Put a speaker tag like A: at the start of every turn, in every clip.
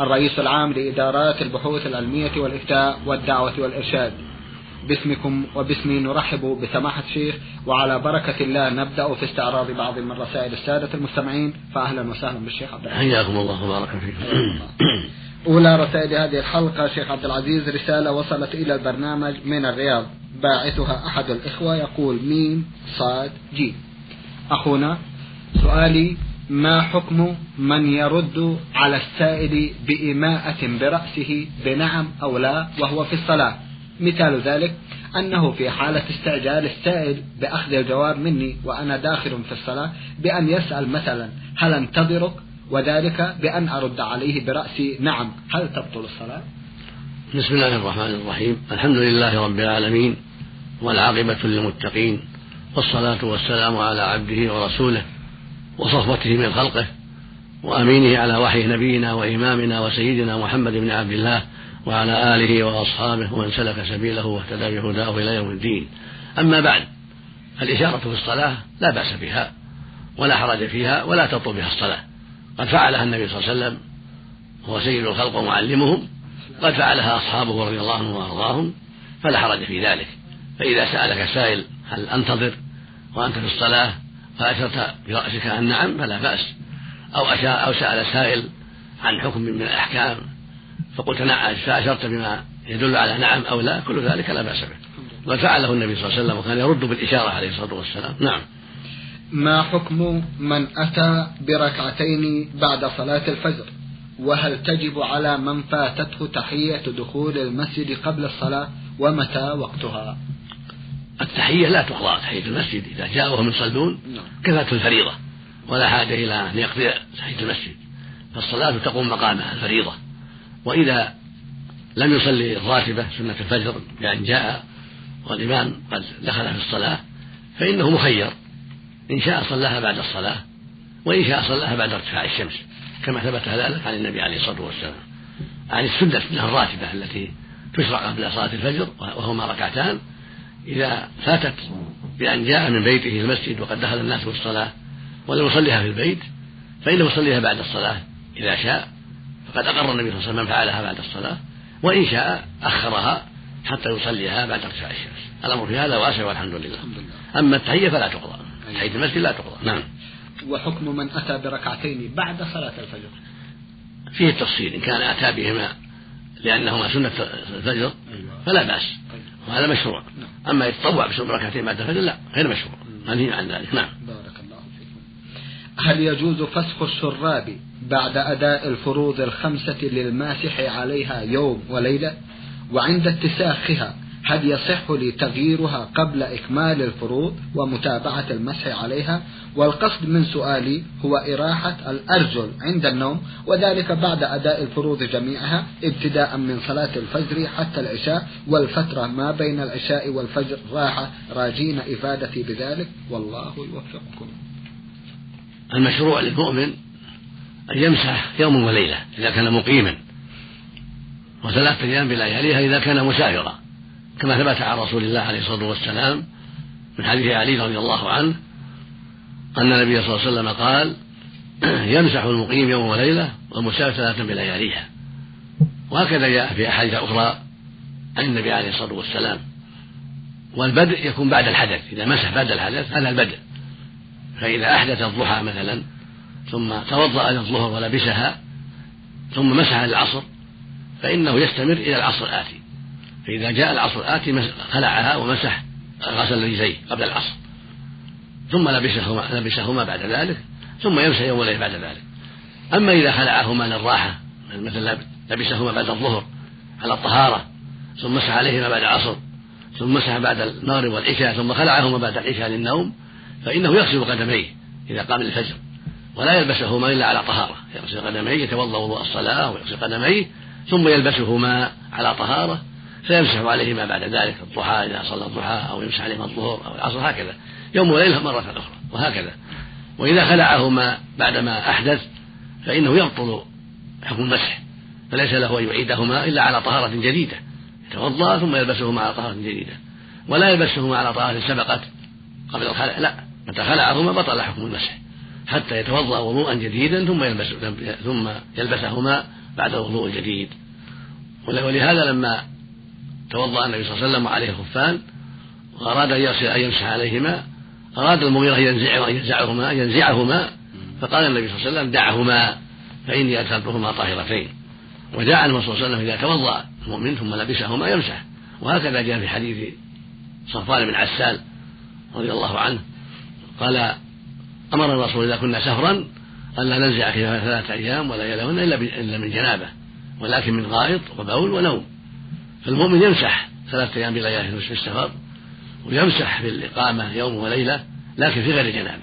A: الرئيس العام لإدارات البحوث العلمية والإفتاء والدعوة والإرشاد. باسمكم وباسمي نرحب بسماحة الشيخ وعلى بركة الله نبدأ في استعراض بعض من رسائل السادة المستمعين. فأهلا وسهلا بالشيخ عبد العزيز.
B: حياكم الله وبارك فيكم.
A: أولى رسائل هذه الحلقة شيخ عبد العزيز رسالة وصلت إلى البرنامج من الرياض. باعثها أحد الإخوة يقول ميم صاد جيم أخونا سؤالي ما حكم من يرد على السائل بإماءة برأسه بنعم أو لا وهو في الصلاة؟ مثال ذلك أنه في حالة استعجال السائل بأخذ الجواب مني وأنا داخل في الصلاة بأن يسأل مثلا هل أنتظرك؟ وذلك بأن أرد عليه برأسي نعم. هل تبطل الصلاة؟
B: بسم الله الرحمن الرحيم. الحمد لله رب العالمين والعاقبة للمتقين والصلاة والسلام على عبده ورسوله وصفوته من خلقه وأمينه على وحي نبينا وإمامنا وسيدنا محمد بن عبد الله وعلى آله وأصحابه ومن سلك سبيله واهتدى بهداه إلى يوم الدين. أما بعد الإشارة في الصلاة لا بأس بها ولا حرج فيها ولا تطول بها الصلاة. قد فعلها النبي صلى الله عليه وسلم هو سيد الخلق ومعلمهم. قد فعلها أصحابه رضي الله عنهم وأرضاهم فلا حرج في ذلك. فإذا سألك سائل هل أنتظر وأنت في الصلاة؟ فأشرت برأسك أن نعم فلا بأس. أو أو سأل سائل عن حكم من الأحكام فقلت نعم فأشرت بما يدل على نعم أو لا كل ذلك لا بأس به. وقد فعله النبي صلى الله عليه وسلم وكان يرد بالإشارة عليه الصلاة والسلام. نعم.
A: ما حكم من أتى بركعتين بعد صلاة الفجر؟ وهل تجب على من فاتته تحية دخول المسجد قبل الصلاة؟ ومتى وقتها؟
B: التحية لا تقضى تحية المسجد. إذا جاء وهم يصلون
A: نعم.
B: كفت الفريضة. ولا حاجة إلى أن يقضي تحية المسجد. فالصلاة تقوم مقامها الفريضة. وإذا لم يصلي الراتبة سنة الفجر بأن جاء والإمام قد دخل في الصلاة فإنه مخير. إن شاء صلاها بعد الصلاة وإن شاء صلاها بعد ارتفاع الشمس. كما ثبت ذلك عن النبي عليه الصلاة والسلام. عن السنة الراتبة التي تشرع قبل صلاة الفجر وهما ركعتان. إذا فاتت بأن جاء من بيته المسجد وقد دخل الناس في الصلاة ولم يصليها في البيت فإنه يصليها بعد الصلاة إذا شاء فقد أقر النبي صلى الله عليه وسلم من فعلها بعد الصلاة وإن شاء أخرها حتى يصليها بعد ارتفاع الشمس الأمر في هذا واسع والحمد لله. أما التحية فلا تقضى. تحية المسجد لا تقضى. نعم.
A: وحكم من أتى بركعتين بعد صلاة الفجر؟
B: فيه التفصيل. إن كان أتى بهما لأنهما سنة الفجر فلا بأس. وهذا مشروع. أما يتطوع بركعتين بعد الفجر لا غير مشروع. منهي عن ذلك. نعم.
A: بارك الله فيكم. هل يجوز فسخ الشراب بعد أداء الفروض الخمسة للماسح عليها يوم وليلة؟ وعند اتساخها هل يصح لي تغييرها قبل إكمال الفروض ومتابعة المسح عليها؟ والقصد من سؤالي هو إراحة الأرجل عند النوم وذلك بعد أداء الفروض جميعها ابتداء من صلاة الفجر حتى العشاء والفترة ما بين العشاء والفجر راحة راجين إفادتي بذلك. والله يوفقكم.
B: المشروع للمؤمن أن يمسح يوم وليلة إذا كان مقيما وثلاثة أيام بلياليها إذا كان مسافرا كما ثبت عن رسول الله عليه الصلاة والسلام من حديث علي رضي الله عنه أن النبي صلى الله عليه وسلم قال يمسح المقيم يوم وليلة والمسافر ثلاثة بلياليها. وهكذا جاء في أحاديث أخرى عن النبي عليه الصلاة والسلام. والبدء يكون بعد الحدث. إذا مسح بعد الحدث هذا البدء. فإذا أحدث الضحى مثلا ثم توضأ للظهر ولبسها ثم مسح للعصر فإنه يستمر إلى العصر الآتي. فإذا جاء العصر الآتي خلعها ومسح غسل رجليه قبل العصر. ثم لبسهما لبسهما بعد ذلك ثم يمسح يوم الليل بعد ذلك. أما إذا خلعهما للراحة مثل لبسهما بعد الظهر على الطهارة ثم مسح عليهما بعد العصر ثم مسح بعد المغرب والعشاء ثم خلعهما بعد العشاء للنوم فإنه يغسل قدميه إذا قام للفجر. ولا يلبسهما إلا على طهارة يغسل قدميه يتوضأ وضوء الصلاة ويغسل قدميه ثم يلبسهما على طهارة فيمسح عليهما بعد ذلك الضحى إذا صلى الضحى أو يمسح عليهما الظهر أو العصر هكذا. يوم وليلة مرة أخرى وهكذا. وإذا خلعهما بعدما أحدث فإنه يبطل حكم المسح فليس له أن يعيدهما إلا على طهارة جديدة. يتوضأ ثم يلبسهما على طهارة جديدة. ولا يلبسهما على طهارة سبقت قبل الخلع لا متى خلعهما بطل حكم المسح. حتى يتوضأ وضوءا جديدا ثم يلبس ثم يلبسهما بعد الوضوء الجديد ولهذا لما توضأ النبي صلى الله عليه وسلم وعليه خفان وأراد أن يمسح عليهما أراد المغيرة أن ينزعهما ينزعهما فقال النبي صلى الله عليه وسلم دعهما فإني أدخلتهما طاهرتين. وجاء عنه صلى الله عليه وسلم إذا توضأ المؤمن ثم لبسهما يمسح. وهكذا جاء في حديث صفوان بن عسال رضي الله عنه. قال أمر الرسول إذا كنا سفرا ألا ننزع خلال ثلاثة أيام ولا يلهن إلا إلا من جنابة ولكن من غائط وبول ونوم. فالمؤمن يمسح ثلاثة أيام بليالي في السفر. ويمسح بالإقامة يوم وليلة لكن في غير جنابة.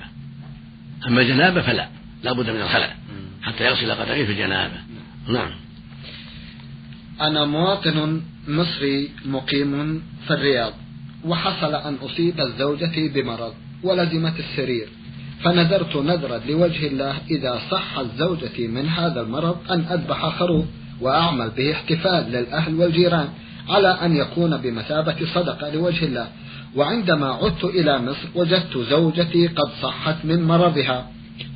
B: أما الجنابة فلا لا بد من الخلع حتى يغسل قدميه في الجنابة. نعم.
A: أنا مواطن مصري مقيم في الرياض وحصل أن أصيب زوجتي بمرض ولزمت السرير فنذرت نذرا لوجه الله إذا صحت زوجتي من هذا المرض أن أذبح خروف وأعمل به احتفال للأهل والجيران على أن يكون بمثابة صدقة لوجه الله. وعندما عدت إلى مصر وجدت زوجتي قد صحت من مرضها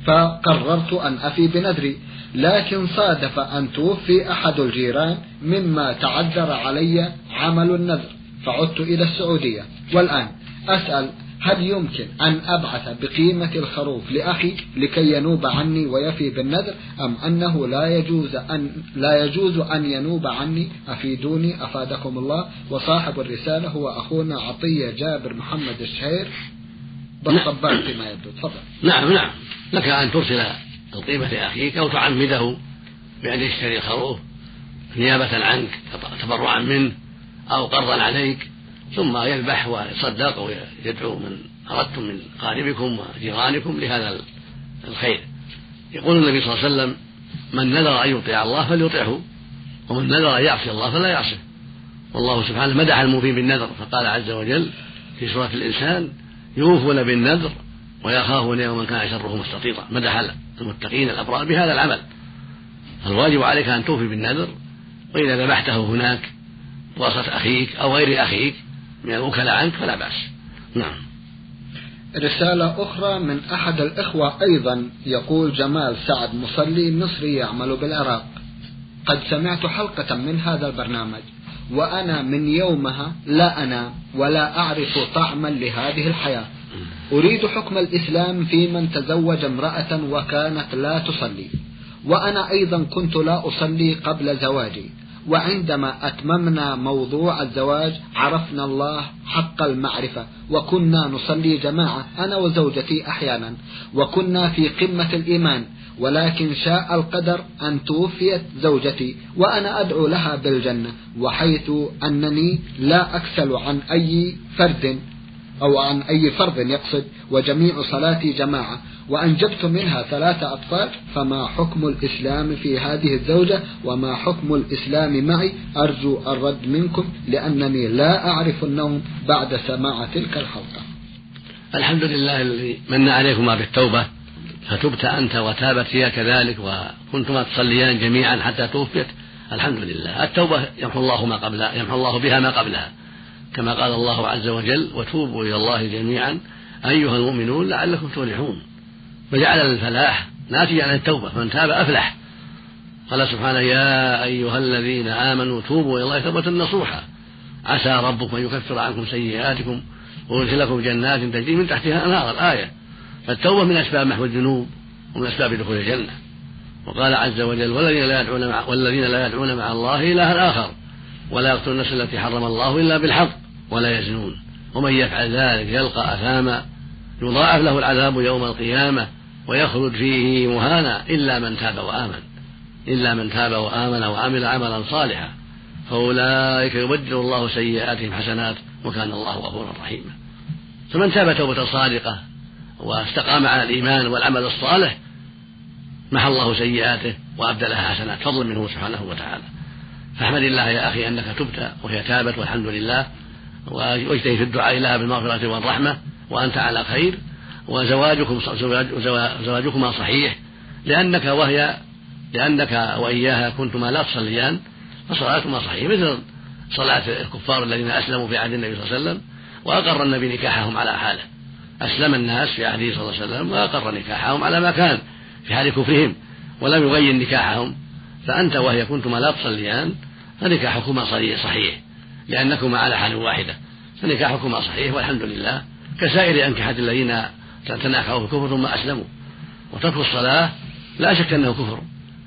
A: فقررت أن أفي بنذري لكن صادف أن توفي أحد الجيران مما تعذر علي عمل النذر فعدت إلى السعودية. والآن أسأل هل يمكن أن أبعث بقيمة الخروف لأخي لكي ينوب عني ويفي بالنذر؟ أم أنه لا يجوز أن لا يجوز أن ينوب عني؟ أفيدوني أفادكم الله. وصاحب الرسالة هو أخونا عطية جابر محمد الشهير. بالصباح فيما يبدو. تفضل.
B: نعم نعم. لك أن ترسل القيمة لأخيك أو تعمده بأن يشتري الخروف نيابة عنك تبرعا منه أو قرضا عليك. ثم يذبح ويصدق ويدعو من أردتم من قاربكم وجيرانكم لهذا الخير. يقول النبي صلى الله عليه وسلم من نذر أن يطيع الله فليطعه ومن نذر أن يعصي الله فلا يعصه والله سبحانه مدح الموفين بالنذر فقال عز وجل في سورة الإنسان يوفون بالنذر ويخافون يوما كان شره مستطيرا. مدح المتقين الأبرار بهذا العمل. الواجب عليك أن توفي بالنذر وإذا ذبحته هناك بواسطة أخيك أو غير أخيك من الوكلاء عنك فلا بأس. نعم.
A: رسالة أخرى من أحد الإخوة أيضا يقول جمال سعد مصلي مصري يعمل بالعراق. قد سمعت حلقة من هذا البرنامج وأنا من يومها لا أنام ولا أعرف طعما لهذه الحياة. أريد حكم الإسلام في من تزوج امرأة وكانت لا تصلي وأنا أيضا كنت لا أصلي قبل زواجي. وعندما أتممنا موضوع الزواج عرفنا الله حق المعرفة وكنا نصلي جماعة أنا وزوجتي أحيانا وكنا في قمة الإيمان ولكن شاء القدر أن توفيت زوجتي وأنا أدعو لها بالجنة وحيث أنني لا أكسل عن أي فرد. أو عن أي فرض يقصد وجميع صلاتي جماعة وأنجبت منها ثلاثة أطفال فما حكم الإسلام في هذه الزوجة؟ وما حكم الإسلام معي؟ أرجو الرد منكم لأنني لا أعرف النوم بعد سماع تلك الحلقة.
B: الحمد لله الذي من عليكما بالتوبة فتبت أنت وتابت هي كذلك وكنتما تصليان جميعا حتى توفيت. الحمد لله. التوبة يمحو الله ما قبلها يمحو الله بها ما قبلها. كما قال الله عز وجل وتوبوا إلى الله جميعا أيها المؤمنون لعلكم تفلحون. فجعل الفلاح ناتجا عن التوبة فمن تاب أفلح. قال سبحانه يا أيها الذين آمنوا توبوا إلى الله توبة نصوحا عسى ربكم أن يكفر عنكم سيئاتكم ويدخلكم جنات تجري من تحتها أنهار الآية. فالتوبة من أسباب محو الذنوب ومن أسباب دخول الجنة. وقال عز وجل والذين لا يدعون مع والذين لا يدعون مع الله إلها آخر ولا يقتلون النفس التي حرم الله إلا بالحق. ولا يزنون. ومن يفعل ذلك يلقى أثاما يضاعف له العذاب يوم القيامة ويخلد فيه مهانا إلا من تاب وآمن. إلا من تاب وآمن وعمل عملا صالحا. فأولئك يبدل الله سيئاتهم حسنات وكان الله غفورا رحيما. فمن تاب توبة صادقة واستقام على الإيمان والعمل الصالح محى الله سيئاته وأبدلها حسنات فضل منه سبحانه وتعالى. فاحمد الله يا أخي أنك تبت وهي تابت والحمد لله. وأجتهد في الدعاء لها بالمغفرة والرحمة وأنت على خير. وزواجكم زواجكما صحيح. لأنك وهي لأنك وإياها كنتما لا تصليان فصلاتكما صحيحة مثل صلاة الكفار الذين أسلموا في عهد النبي صلى الله عليه وسلم وأقر النبي نكاحهم على حاله. أسلم الناس في عهده صلى الله عليه وسلم وأقر نكاحهم على ما كان في حال كفرهم ولم يغير نكاحهم. فأنت وهي كنتما لا تصليان فنكاحكما صحيح. لأنكما على حال واحدة فنكاحكما صحيح والحمد لله. كسائر أنكحة الذين تناكحوا في الكفر ثم أسلموا. وترك الصلاة لا شك أنه كفر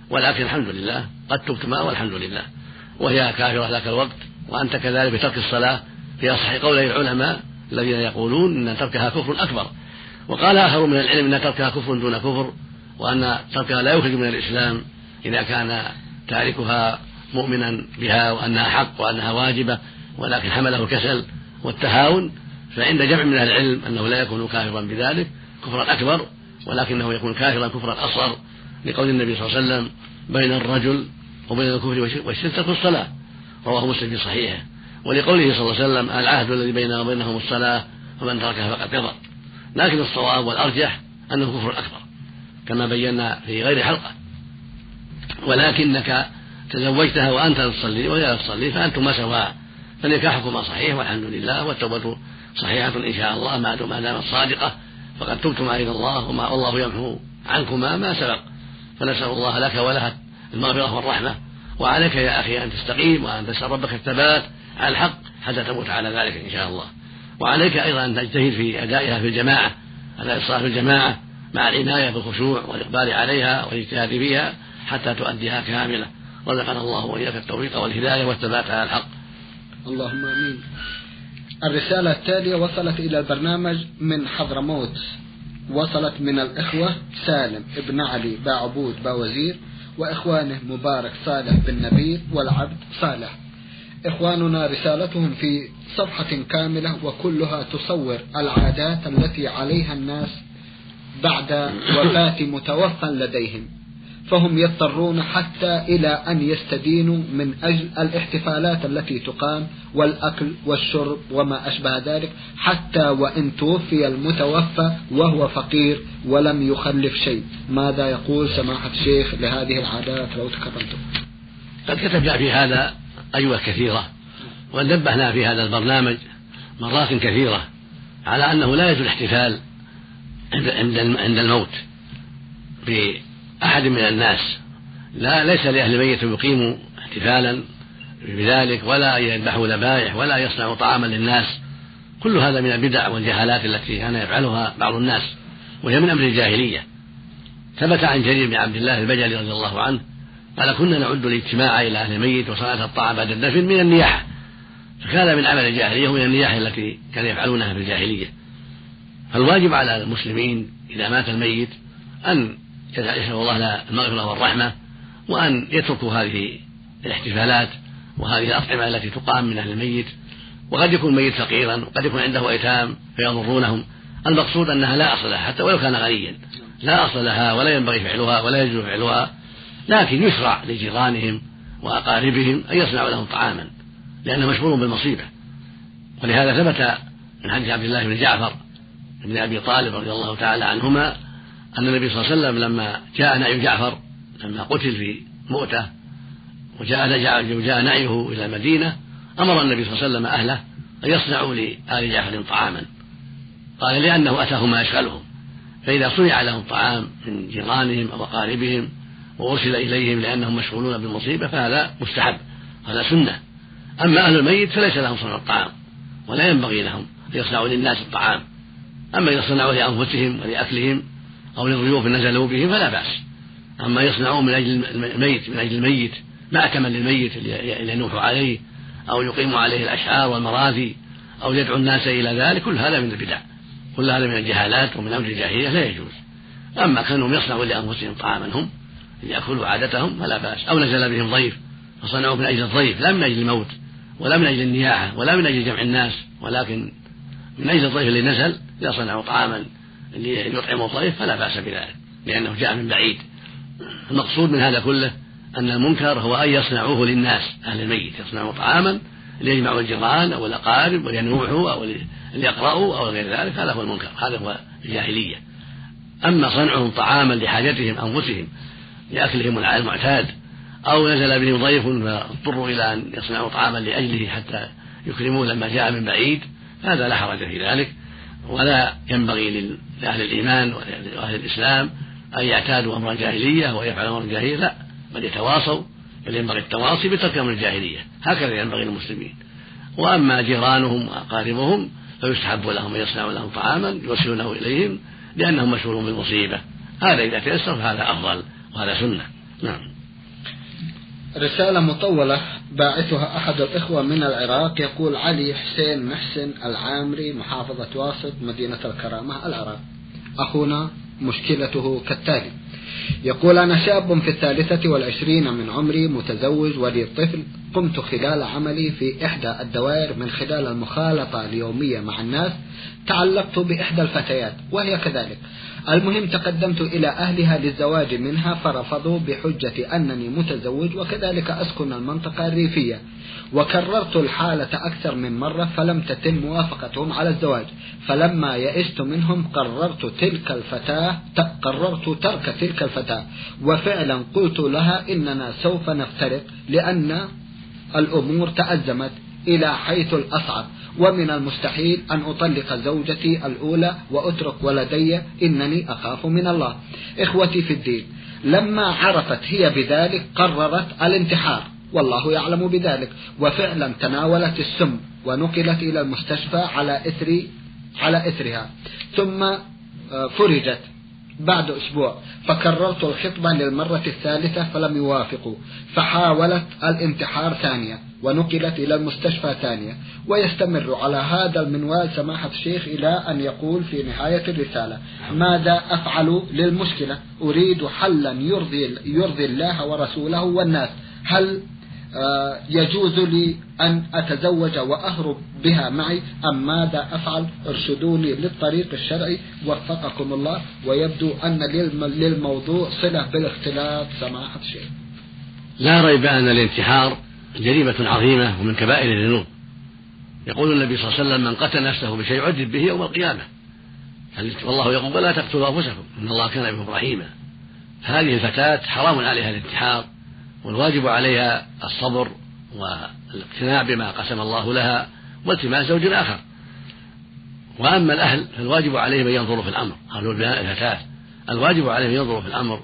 B: ولكن الحمد لله قد تبتما والحمد لله. وهي كافرة ذاك الوقت وأنت كذلك بترك الصلاة. في أصح قولي العلماء الذين يقولون أن تركها كفر أكبر. وقال آخر من العلم أن تركها كفر دون كفر وأن تركها لا يخرج من الإسلام إذا كان تاركها مؤمنا بها وأنها حق وأنها واجبة ولكن حمله الكسل والتهاون فعند جمع من أهل العلم أنه لا يكون كافرا بذلك كفرا أكبر ولكنه يكون كافرا كفرا أصغر لقول النبي صلى الله عليه وسلم بين الرجل وبين الكفر والشرك ترك الصلاة رواه مسلم في صحيحه. ولقوله صلى الله عليه وسلم العهد الذي بيننا وبينهم الصلاة فمن تركها فقد كفر لكن الصواب والأرجح أنه كفر أكبر كما بينا في غير حلقة. ولكنك تزوجتها وأنت تصلي وهي لا تصلي فأنتما سواء. فنكاحكما صحيح والحمد لله والتوبة صحيحة إن شاء الله ما دامت صادقة فقد تبتما إلى الله وما الله يمحو عنكما ما سبق. فنسأل الله لك ولها المغفرة والرحمة. وعليك يا أخي أن تستقيم وأن تسأل ربك الثبات على الحق حتى تموت على ذلك إن شاء الله. وعليك أيضا أن تجتهد في أدائها في الجماعة على الصلاة في الجماعة مع العناية بالخشوع والإقبال عليها والاجتهاد فيها حتى تؤديها كاملة. رزقنا الله وإياك التوفيق والهداية والثبات على الحق.
A: اللهم آمين. الرسالة التالية وصلت إلى البرنامج من حضرموت. وصلت من الإخوة سالم ابن علي باعبود باوزير وإخوانه مبارك صالح بن نبيل والعبد صالح. إخواننا رسالتهم في صفحة كاملة وكلها تصور العادات التي عليها الناس بعد وفاة متوفى لديهم. فهم يضطرون حتى إلى أن يستدينوا من أجل الاحتفالات التي تقام والأكل والشرب وما أشبه ذلك حتى وإن توفي المتوفى وهو فقير ولم يخلف شيء. ماذا يقول سماحة الشيخ لهذه العادات لو تكرمتم؟
B: قد كتبنا في هذا أجوبة كثيرة ونبهنا في هذا البرنامج مرات كثيرة على أنه لا يجوز الاحتفال عند الموت بأحد من الناس. لا ليس لأهل الميت يقيموا احتفالا بذلك ولا يذبحوا ذبائح ولا يصنعوا طعاما للناس. كل هذا من البدع والجهالات التي كان يفعلها بعض الناس وهي من أمر الجاهلية. ثبت عن جرير بن عبد الله البجلي رضي الله عنه قال كنا نعد الاجتماع إلى أهل الميت وصلاة الطعام بعد الدفن من النياحة فكان من عمل الجاهلية ومن النياحة التي كانوا يفعلونها في الجاهلية. فالواجب على المسلمين إذا مات الميت أن يسأل الله المغفرة والرحمة وأن يتركوا هذه الاحتفالات وهذه الأطعمة التي تقام من أهل الميت. وقد يكون الميت فقيرا وقد يكون عنده أيتام فيضرونهم. المقصود أنها لا أصل لها حتى ولو كان غنيا. لا أصل لها ولا ينبغي فعلها ولا يجوز فعلها. لكن يشرع لجيرانهم وأقاربهم أن يصنعوا لهم طعاما لأنه مشغول بالمصيبة. ولهذا ثبت من حديث عبد الله بن جعفر بن أبي طالب رضي الله تعالى عنهما أن النبي صلى الله عليه وسلم لما جاء نعي جعفر لما قتل في مؤتة وجاء وجاء نعيه إلى المدينة أمر النبي صلى الله عليه وسلم أهله أن يصنعوا لآل جعفر طعاما. قال لأنه أتاهم ما يشغلهم. فإذا صنع لهم طعام من جيرانهم أو أقاربهم وأرسل إليهم لأنهم مشغولون بالمصيبة فهذا مستحب هذا سنة. أما أهل الميت فليس لهم صنع الطعام ولا ينبغي لهم أن يصنعوا للناس الطعام. أما إذا صنعوا لأنفسهم ولأكلهم أو للضيوف نزلوا بهم فلا بأس. أما يصنعون من أجل الميت من أجل الميت مأتما للميت لينوحوا عليه أو يقيموا عليه الأشعار والمراثي أو يدعو الناس إلى ذلك كل هذا من البدع. كل هذا من الجهالات ومن أمر الجاهلية لا يجوز. أما كانوا يصنعوا لأنفسهم طعاما هم ليأكلوا عادتهم فلا بأس. أو نزل بهم ضيف فصنعوا من أجل الضيف لا من أجل الموت ولا من أجل النياحة ولا من أجل جمع الناس ولكن من أجل الضيف اللي نزل إذا صنعوا طعاما ليطعموا الضيف فلا بأس بذلك لأنه جاء من بعيد. المقصود من هذا كله أن المنكر هو أن يصنعوه للناس أهل الميت يصنعوا طعاما ليجمعوا الجيران أو الأقارب ولينوحوا أو ليقرأوا أو غير ذلك هذا هو المنكر هذا هو الجاهلية. أما صنعهم طعاما لحاجتهم أنفسهم لأكلهم المعتاد أو نزل بهم ضيف فاضطروا إلى أن يصنعوا طعاما لأجله حتى يكرموه لما جاء من بعيد هذا لا حرج في ذلك. ولا ينبغي لأهل الإيمان وأهل الإسلام أن يعتادوا أمر الجاهلية ويفعلوا أمر الجاهلية لا بل يتواصوا بل ينبغي التواصي بترك أمر الجاهلية هكذا ينبغي للمسلمين. وأما جيرانهم وأقاربهم فيستحب لهم أن يصنعوا لهم طعاما يوصلونه إليهم لأنهم مشغولون بالمصيبة. هذا إذا تيسر فهذا أفضل وهذا سنة. نعم.
A: رسالة مطولة. باعثها أحد الإخوة من العراق يقول علي حسين محسن العامري محافظة واسط مدينة الكرامة العراق. أخونا مشكلته كالتالي. يقول أنا شاب في الثالثة والعشرين من عمري متزوج ولي طفل. قمت خلال عملي في إحدى الدوائر من خلال المخالطة اليومية مع الناس. تعلقت بإحدى الفتيات وهي كذلك. المهم تقدمت إلى أهلها للزواج منها فرفضوا بحجة أنني متزوج وكذلك أسكن المنطقة الريفية. وكررت الحالة أكثر من مرة فلم تتم موافقتهم على الزواج. فلما يئست منهم قررت تلك الفتاة قررت ترك تلك الفتاة. وفعلا قلت لها إننا سوف نفترق لأن الأمور تأزمت. إلى حيث الأصعب. ومن المستحيل أن أطلق زوجتي الأولى وأترك ولدي إنني أخاف من الله. إخوتي في الدين لما عرفت هي بذلك قررت الانتحار. والله يعلم بذلك. وفعلا تناولت السم ونقلت إلى المستشفى على إثر على إثرها. ثم آه، فرجت بعد أسبوع. فكررت الخطبة للمرة الثالثة فلم يوافقوا. فحاولت الانتحار ثانية ونقلت إلى المستشفى ثانية. ويستمر على هذا المنوال سماحة الشيخ إلى أن يقول في نهاية الرسالة ماذا أفعل للمشكلة؟ أريد حلا يرضي, يرضي الله ورسوله والناس. هل يجوز لي أن أتزوج وأهرب بها معي أم ماذا أفعل؟ ارشدوني للطريق الشرعي وفقكم الله ويبدو أن للموضوع صلة بالاختلاط سماحة الشيخ
B: لا ريب أن الانتحار جريمة عظيمة ومن كبائر الذنوب. يقول النبي صلى الله عليه وسلم من قتل نفسه بشيء يعذب به يوم القيامة. والله يقول ولا تقتلوا أنفسكم إن الله كان بكم رحيما. هذه الفتاة حرام عليها الانتحار. والواجب عليها الصبر والاقتناع بما قسم الله لها والتماس زوج آخر. وأما الأهل فالواجب عليهم أن ينظروا في الأمر. قالوا الفتاة. الواجب عليهم أن ينظروا في الأمر.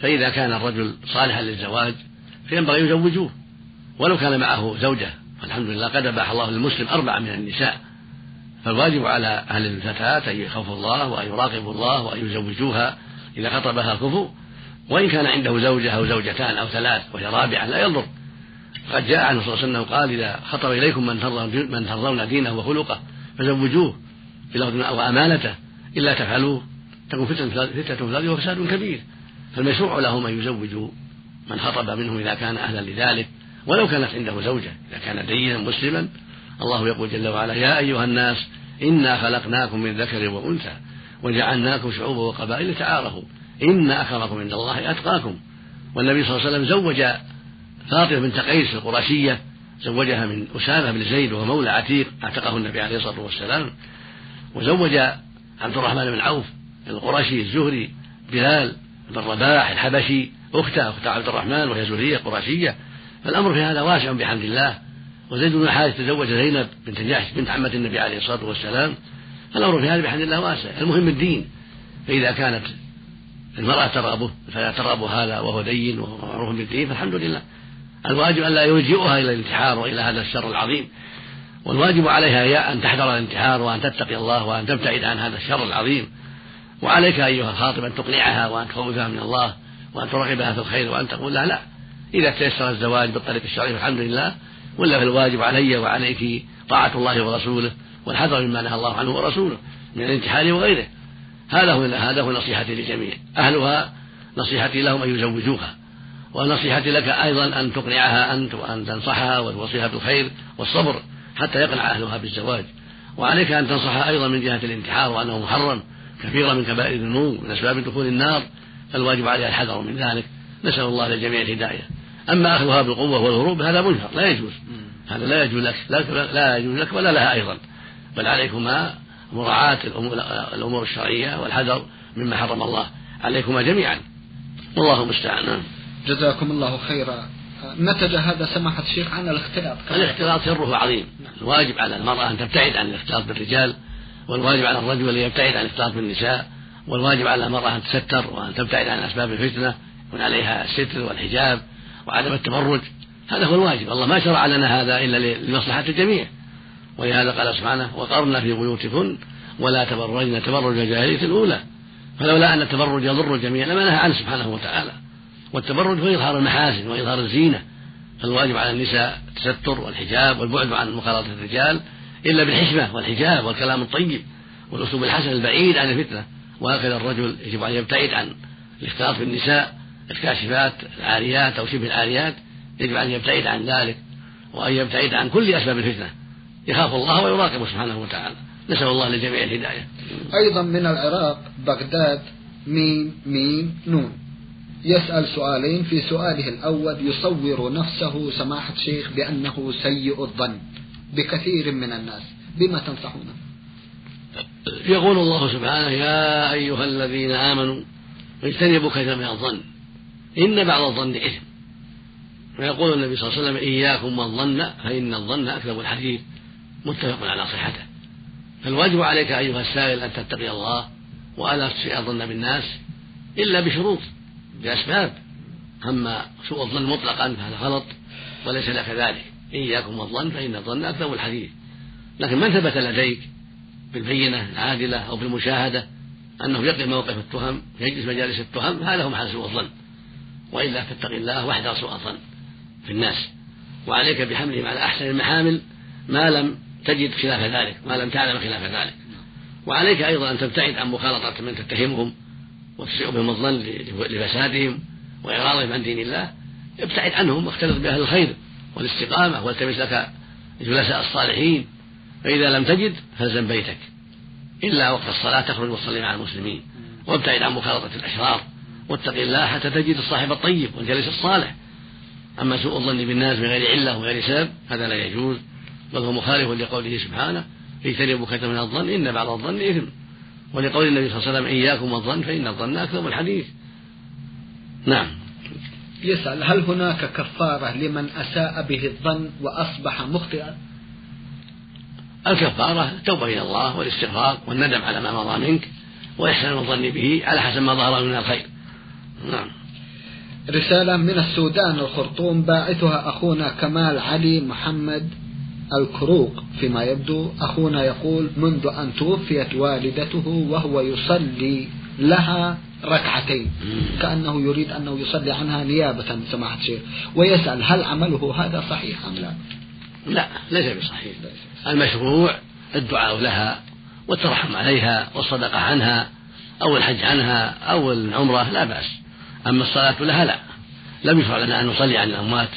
B: فإذا كان الرجل صالحا للزواج فينبغي يزوجوه. ولو كان معه زوجة فالحمد لله قد أباح الله للمسلم أربعة من النساء. فالواجب على أهل الفتاة أن يخافوا الله وأن يراقبوا الله وأن يزوجوها إذا خطبها الكفو. وإن كان عنده زوجة أو زوجتان أو ثلاث وهي رابعة لا يضر قد جاء عنه صلى الله عليه وسلم قال إذا خطب إليكم من ترضون من ترضون دينه وخلقه فزوجوه وأمانته إلا تفعلوه. تكون فتنة فتنة في وفساد كبير. فالمشروع لهم أن يزوجوا من خطب منهم إذا كان أهلا لذلك. ولو كانت عنده زوجة إذا كان دينا مسلما الله يقول جل وعلا يا أيها الناس إنا خلقناكم من ذكر وأنثى وجعلناكم شعوبا وقبائل تعارفوا إن أكرمكم عند الله أتقاكم. والنبي صلى الله عليه وسلم زوج فاطمة بنت قيس القرشية زوجها من أسامة بن زيد وهو مولى عتيق أعتقه النبي عليه الصلاة والسلام. وزوج عبد الرحمن بن عوف القرشي الزهري بلال بن رباح الحبشي أخته أخت عبد الرحمن وهي زهرية قرشية. فالأمر في هذا واسع بحمد الله. وزيد بن حارث تزوج زينب بنت جحش بنت عمة النبي عليه الصلاة والسلام. فالأمر في هذا بحمد الله واسع. المهم الدين. فإذا كانت المرأة ترغبه فلا ترغب هذا وهو دين وهو معروف بالدين فالحمد لله. الواجب أن لا يلجئها إلى الانتحار وإلى هذا الشر العظيم. والواجب عليها هي أن تحذر الانتحار وأن تتقي الله وأن تبتعد عن هذا الشر العظيم. وعليك أيها الخاطب أن تقنعها وأن تخوفها من الله وأن ترغبها في الخير وأن تقول لها لا. إذا تيسر الزواج بالطريق الشرعي فالحمد لله. ولا فالواجب علي وعليك طاعة الله ورسوله والحذر مما نهى الله عنه ورسوله من الانتحار وغيره. هذا هو هذا هو نصيحتي للجميع. أهلها نصيحتي لهم أن يزوجوها. ونصيحتي لك أيضا أن تقنعها أنت وأن تنصحها وتوصيها بالخير والصبر حتى يقنع أهلها بالزواج. وعليك أن تنصحها أيضا من جهة الانتحار وأنه محرم كثيرا من كبائر الذنوب من أسباب دخول النار. فالواجب عليها الحذر من ذلك. نسأل الله للجميع الهداية. أما أخذها بالقوة والهروب هذا منكر لا يجوز. هذا لا يجوز لك لا يجوز لك ولا لها أيضا. بل عليكما مراعاة الأمور الشرعية والحذر مما حرم الله عليكما جميعا. والله المستعان.
A: جزاكم الله خيرا. نتج هذا سماحة الشيخ عن الاختلاط؟
B: الاختلاط سره عظيم. الواجب على المرأة أن تبتعد عن الاختلاط بالرجال والواجب على الرجل أن يبتعد عن الاختلاط بالنساء والواجب على المرأة أن تستر وأن تبتعد عن أسباب الفتنة يكون عليها الستر والحجاب وعدم التبرج. هذا هو الواجب. الله ما شرع لنا هذا إلا لمصلحة الجميع. ولهذا قال سبحانه وقرنا في بيوتكن ولا تبرجن تبرج الجاهلية الأولى. فلولا أن التبرج يضر الجميع لما نهى عنه سبحانه وتعالى. والتبرج هو إظهار المحاسن وإظهار الزينة. فالواجب على النساء التستر والحجاب والبعد عن مخالطة الرجال إلا بالحشمة والحجاب والكلام الطيب والأسلوب الحسن البعيد عن الفتنة. وهكذا الرجل يجب أن يبتعد عن الاختلاط بالنساء الكاشفات العاريات أو شبه العاريات. يجب أن يبتعد عن ذلك وأن يبتعد عن كل أسباب الفتنة. يخاف الله ويراقب سبحانه وتعالى. نسأل الله للجميع الهداية.
A: أيضا من العراق بغداد ميم ميم نون. يسأل سؤالين في سؤاله الأول يصور نفسه سماحة شيخ بأنه سيء الظن بكثير من الناس. بما تنصحونه
B: يقول الله سبحانه يا أيها الذين آمنوا اجتنبوا كثيرا من الظن. إن بعض الظن إثم. ويقول النبي صلى الله عليه وسلم إياكم والظن فإن الظن أكذب الحديث. متفق على صحته. فالواجب عليك أيها السائل أن تتقي الله وألا تسيء الظن بالناس إلا بشروط بأسباب. أما سوء الظن مطلقا فهذا غلط وليس لك ذلك. إياكم والظن فإن الظن أكذب الحديث. لكن من ثبت لديك بالبينة العادلة أو بالمشاهدة أنه يقف موقف التهم يجلس مجالس التهم هذا هو محل سوء الظن. وإلا فاتق الله وأحذر سوء الظن في الناس. وعليك بحملهم على أحسن المحامل ما لم تجد خلاف ذلك ما لم تعلم خلاف ذلك. وعليك أيضا أن تبتعد عن مخالطة من تتهمهم وتسيء بهم الظن لفسادهم وإعراضهم عن دين الله. ابتعد عنهم واختلط بأهل الخير والاستقامة والتمس لك جلساء الصالحين. فإذا لم تجد فالزم بيتك. إلا وقت الصلاة تخرج وتصلي مع المسلمين. وابتعد عن مخالطة الأشرار. واتق الله حتى تجد الصاحب الطيب والجليس الصالح. أما سوء الظن بالناس بغير علة وغير سبب هذا لا يجوز. بل هو مخالف لقوله سبحانه اجتنبوا كثيرا من الظن إن بعض الظن إثم. ولقول النبي صلى الله عليه وسلم إياكم والظن فإن الظن أكذب الحديث. نعم.
A: يسأل هل هناك كفارة لمن أساء به الظن وأصبح مخطئا؟
B: الكفارة التوبة إلى الله والاستغفار والندم على ما مضى منك وإحسان الظن به على حسب ما ظهر من الخير. نعم.
A: رسالة من السودان الخرطوم باعثها أخونا كمال علي محمد الكروق فيما يبدو أخونا يقول منذ أن توفيت والدته وهو يصلي لها ركعتين. كأنه يريد أنه يصلي عنها نيابة سماحة الشيخ ويسأل هل عمله هذا صحيح أم لا؟
B: لا ليس بصحيح. المشروع الدعاء لها والترحم عليها والصدقة عنها أو الحج عنها أو العمرة لا بأس. أما الصلاة لها لا. لم يشرع لنا أن نصلي عن الأموات.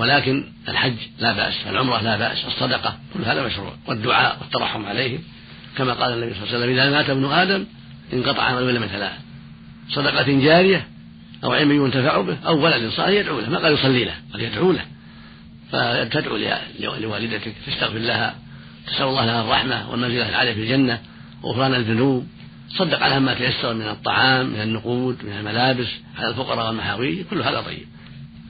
B: ولكن الحج لا بأس العمرة لا بأس الصدقة كل هذا مشروع والدعاء والترحم عليهم. كما قال النبي صلى الله عليه وسلم إذا مات ابن آدم انقطع عمله إلا من ثلاث. صدقة جارية أو علم ينتفع به أو ولد صالح يدعو له ما قال يصلي له قال يدعو له. فتدعو لوالدتك تستغفر لها تسأل الله لها الرحمة والمنزلة العالية في الجنة وغفران الذنوب. صدق عليها ما تيسر من الطعام من النقود من الملابس على الفقراء والمحاويج كل هذا طيب.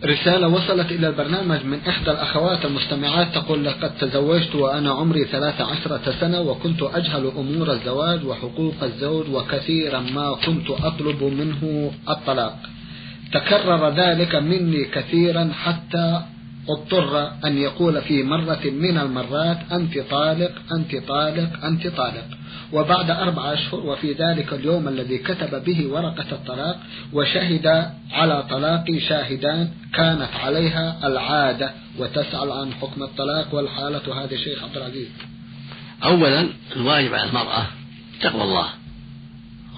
A: رسالة وصلت إلى البرنامج من إحدى الأخوات المستمعات تقول لقد تزوجت وأنا عمري ثلاث عشرة سنة وكنت أجهل أمور الزواج وحقوق الزوج وكثيرا ما كنت أطلب منه الطلاق. تكرر ذلك مني كثيرا حتى اضطر أن يقول في مرة من المرات أنت طالق أنت طالق أنت طالق. وبعد أربع أشهر وفي ذلك اليوم الذي كتب به ورقة الطلاق وشهد على طلاقي شاهدان كانت عليها العادة وتسأل عن حكم الطلاق والحالة. هذا شيخ عبد العزيز.
B: أولا الواجب على المرأة تقوى الله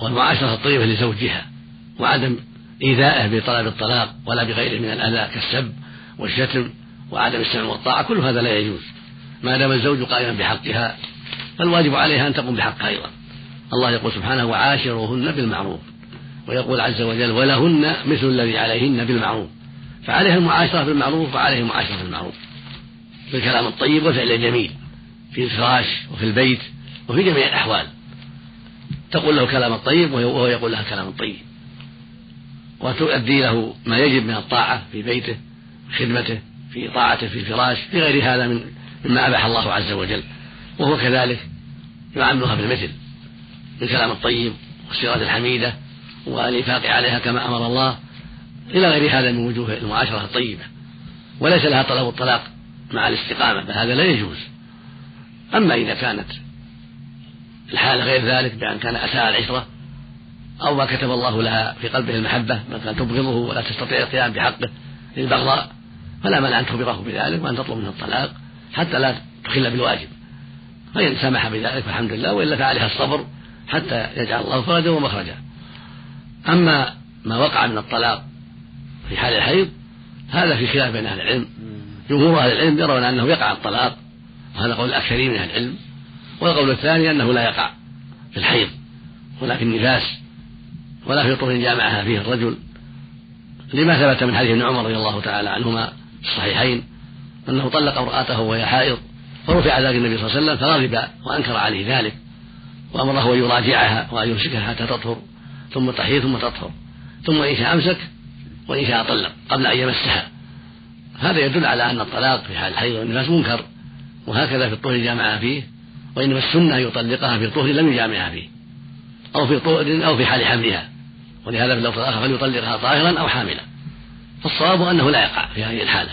B: والمعاشرة الطيبة لزوجها وعدم إيذائه بطلب الطلاق ولا بغيره من الأذى كالسب. والشتم وعدم السمع والطاعة كل هذا لا يجوز. ما دام الزوج قائما بحقها فالواجب عليها أن تقوم بحقها أيضا. الله يقول سبحانه وعاشروهن بالمعروف ويقول عز وجل ولهن مثل الذي عليهن بالمعروف فعليها المعاشرة بالمعروف وعليه المعاشرة بالمعروف بالكلام الطيب والفعل الجميل في الفراش وفي البيت وفي جميع الأحوال. تقول له كلام الطيب وهو يقول لها كلام الطيب. وتؤدي له ما يجب من الطاعة في بيته. خدمته في طاعته في الفراش في غير هذا من مما أباح الله عز وجل. وهو كذلك يعاملها بالمثل بالكلام الطيب والسيرة الحميدة والإنفاق عليها كما أمر الله إلى غير هذا من وجوه المعاشرة الطيبة. وليس لها طلب الطلاق مع الاستقامة فهذا لا يجوز. أما إذا كانت الحالة غير ذلك بأن كان أساء العشرة أو ما كتب الله لها في قلبه المحبة مثلا تبغضه ولا تستطيع القيام بحقه للبغضاء فلا مانع أن تخبره بذلك وأن تطلب منه الطلاق حتى لا تخل بالواجب. فإن سمح بذلك فالحمد لله وإلا فعليها الصبر حتى يجعل الله فرجا ومخرجا. أما ما وقع من الطلاق في حال الحيض هذا في خلاف بين أهل العلم. جمهور أهل العلم يرون أنه يقع الطلاق وهذا قول الأكثرين من أهل العلم. والقول الثاني أنه لا يقع في الحيض ولا في النفاس ولا في طهر جامعها فيه الرجل. لما ثبت من حديث ابن عمر رضي الله تعالى عنهما في الصحيحين أنه طلق امرأته وهي حائض فرفع ذلك النبي صلى الله عليه وسلم فغضب وأنكر عليه ذلك وأمره أن يراجعها وأن يمسكها حتى تطهر ثم تحيض ثم تطهر ثم إن شاء أمسك وإن شاء طلق قبل أن يمسها. هذا يدل على أن الطلاق في حال الحيض والنفاس منكر وهكذا في الطهر جامعها فيه وإنما السنة يطلقها في طهر لم يجامعها فيه أو في طهر أو في حال حملها ولهذا في اللفظ الآخر فليطلقها طاهرا أو حاملا. فالصواب أنه لا يقع في هذه الحالة.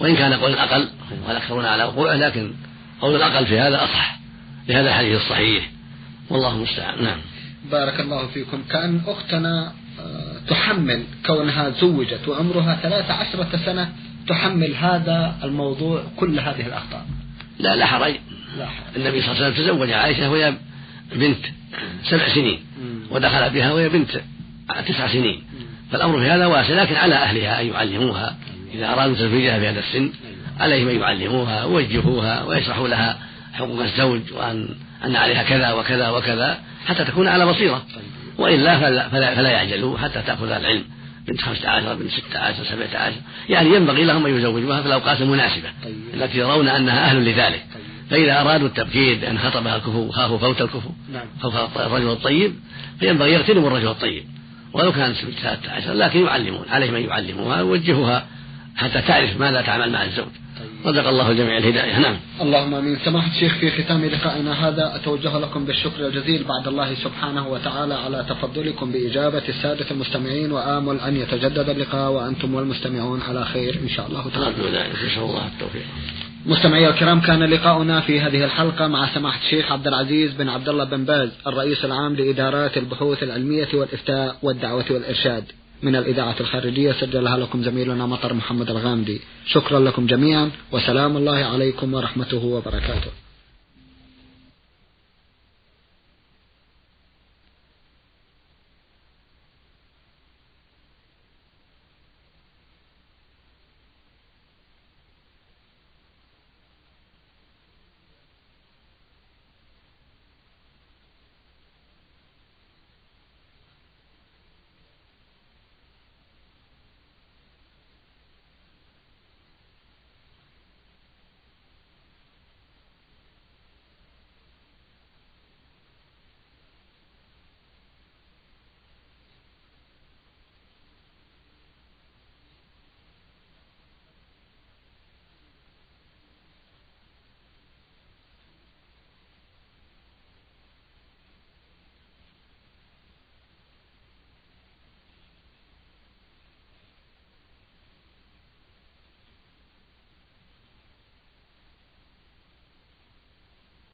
B: وإن كان قول الأقل والأكثرون على وقوعه لكن قول الأقل في هذا أصح. لهذا الحديث الصحيح. والله المستعان. نعم.
A: بارك الله فيكم. كأن أختنا آه، تحمل كونها زوجت وعمرها ثلاث عشرة سنة تحمل هذا الموضوع كل هذه الأخطاء.
B: لا لا حرج. لا حرج. النبي صلى الله عليه وسلم تزوج عائشة وهي بنت سبع سنين ودخل بها وهي بنت تسع سنين. فالأمر في هذا واسع لكن على أهلها أن يعلموها إذا أرادوا تزويجها في هذا السن عليهم أن يعلموها ويوجهوها ويشرحوا لها حقوق الزوج وأن أن عليها كذا وكذا وكذا حتى تكون على بصيرة وإلا فلا, فلا, فلا يعجلوا حتى تأخذ العلم بنت خمسة عشر بنت ستة عشر سبعة عشر يعني ينبغي لهم أن يزوجوها في الأوقات المناسبة. التي يرون أنها أهل لذلك. فإذا أرادوا التبكير بأن خطبها الكفو خافوا فوت الكفو نعم. خوف الرجل الطيب فينبغي يغتنموا الرجل الطيب ولو كان ثلاثة عشر لكن يعلمون عليهم أن يعلموها ويوجهوها حتى تعرف ماذا تعمل مع الزوج. رزق الله الجميع الهداية. نعم.
A: اللهم آمين. سماحة الشيخ في ختام لقائنا هذا أتوجه لكم بالشكر الجزيل بعد الله سبحانه وتعالى على تفضلكم بإجابة السادة المستمعين وآمل أن يتجدد اللقاء وأنتم والمستمعون على خير إن شاء الله تعالى.
B: نسأل الله التوفيق.
A: مستمعي الكرام كان لقاؤنا في هذه الحلقة مع سماحة الشيخ عبد العزيز بن عبد الله بن باز الرئيس العام لإدارات البحوث العلمية والإفتاء والدعوة والإرشاد. من الإذاعة الخارجية سجلها لكم زميلنا مطر محمد الغامدي. شكرا لكم جميعا وسلام الله عليكم ورحمته وبركاته.